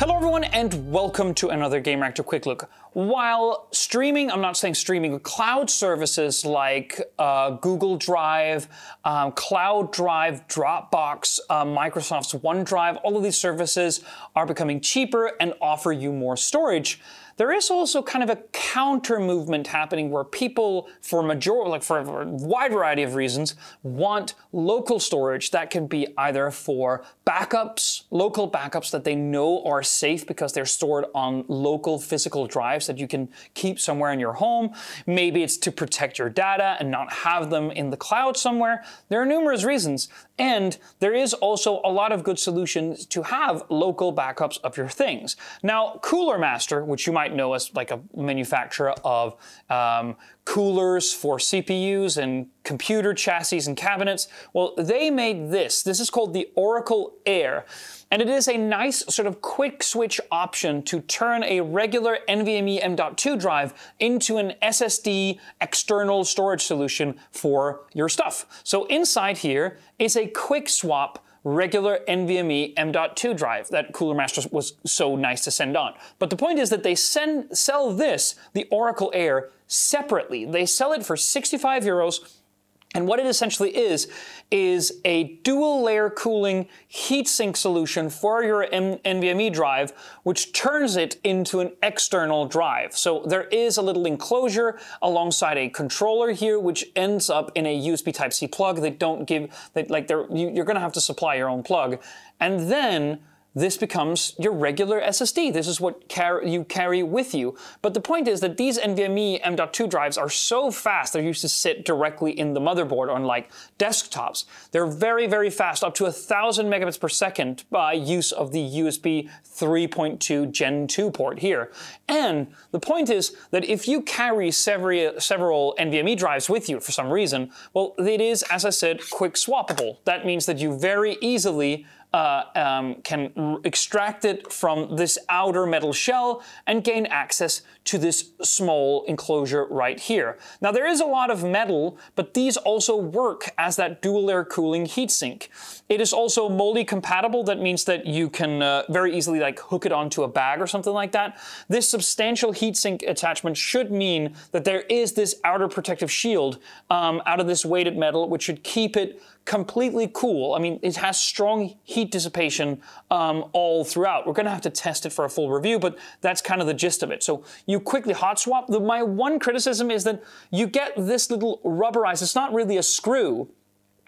Hello everyone and welcome to another Gamereactor Quick Look. While streaming, I'm not saying streaming, cloud services like uh, Google Drive, um, Cloud Drive, Dropbox, uh, Microsoft's OneDrive, all of these services are becoming cheaper and offer you more storage there is also kind of a counter movement happening where people, for major, like for a wide variety of reasons, want local storage that can be either for backups, local backups that they know are safe because they're stored on local physical drives that you can keep somewhere in your home. Maybe it's to protect your data and not have them in the cloud somewhere. There are numerous reasons. And there is also a lot of good solutions to have local backups of your things. Now, Cooler Master, which you might know as like a manufacturer of um, coolers for CPUs and computer chassis and cabinets, well, they made this. This is called the Oracle Air. And it is a nice sort of quick switch option to turn a regular NVMe M.2 drive into an SSD external storage solution for your stuff. So inside here is a quick swap regular NVMe M.2 drive that Cooler Master was so nice to send on. But the point is that they send, sell this, the Oracle Air, separately. They sell it for 65 euros and what it essentially is, is a dual layer cooling heatsink solution for your M- NVMe drive, which turns it into an external drive. So there is a little enclosure alongside a controller here, which ends up in a USB Type C plug. They don't give, they, like, they're, you, you're gonna have to supply your own plug. And then this becomes your regular SSD. This is what car- you carry with you. But the point is that these NVMe M.2 drives are so fast, they're used to sit directly in the motherboard on like desktops. They're very, very fast, up to a thousand megabits per second by use of the USB 3.2 Gen 2 port here. And the point is that if you carry several, several NVMe drives with you for some reason, well, it is, as I said, quick swappable. That means that you very easily uh, um, can r- extract it from this outer metal shell and gain access to this small enclosure right here. Now there is a lot of metal, but these also work as that dual air cooling heatsink. It is also MOLLE compatible. That means that you can uh, very easily like hook it onto a bag or something like that. This substantial heatsink attachment should mean that there is this outer protective shield um, out of this weighted metal, which should keep it completely cool. I mean, it has strong heat dissipation um, all throughout. We're going to have to test it for a full review, but that's kind of the gist of it. So you quickly hot swap. The, my one criticism is that you get this little rubberized. It's not really a screw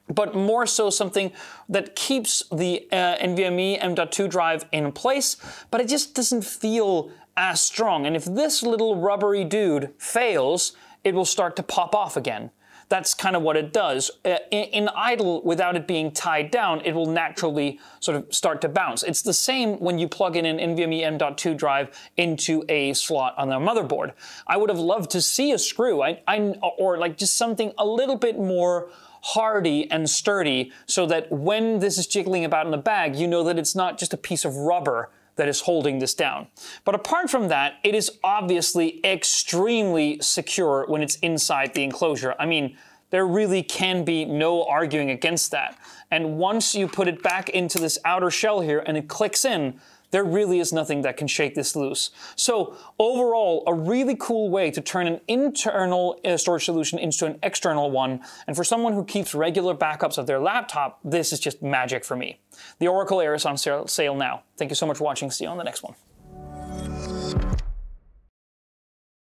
but more so something that keeps the uh, NVMe M.2 drive in place, but it just doesn't feel as strong. And if this little rubbery dude fails, it will start to pop off again that's kind of what it does. Uh, in, in, idle, without it being tied down, it will naturally sort of start to bounce. It's the same when you plug in an NVMe M.2 drive into a slot on the motherboard. I would have loved to see a screw, I, I, or like just something a little bit more hardy and sturdy so that when this is jiggling about in the bag, you know that it's not just a piece of rubber that is holding this down. But apart from that, it is obviously extremely secure when it's inside the enclosure. I mean, there really can be no arguing against that. And once you put it back into this outer shell here and it clicks in, there really is nothing that can shake this loose. So overall, a really cool way to turn an internal uh, storage solution into an external one. And for someone who keeps regular backups of their laptop, this is just magic for me. The Oracle Air is on sale now. Thank you so much for watching. See you on the next one.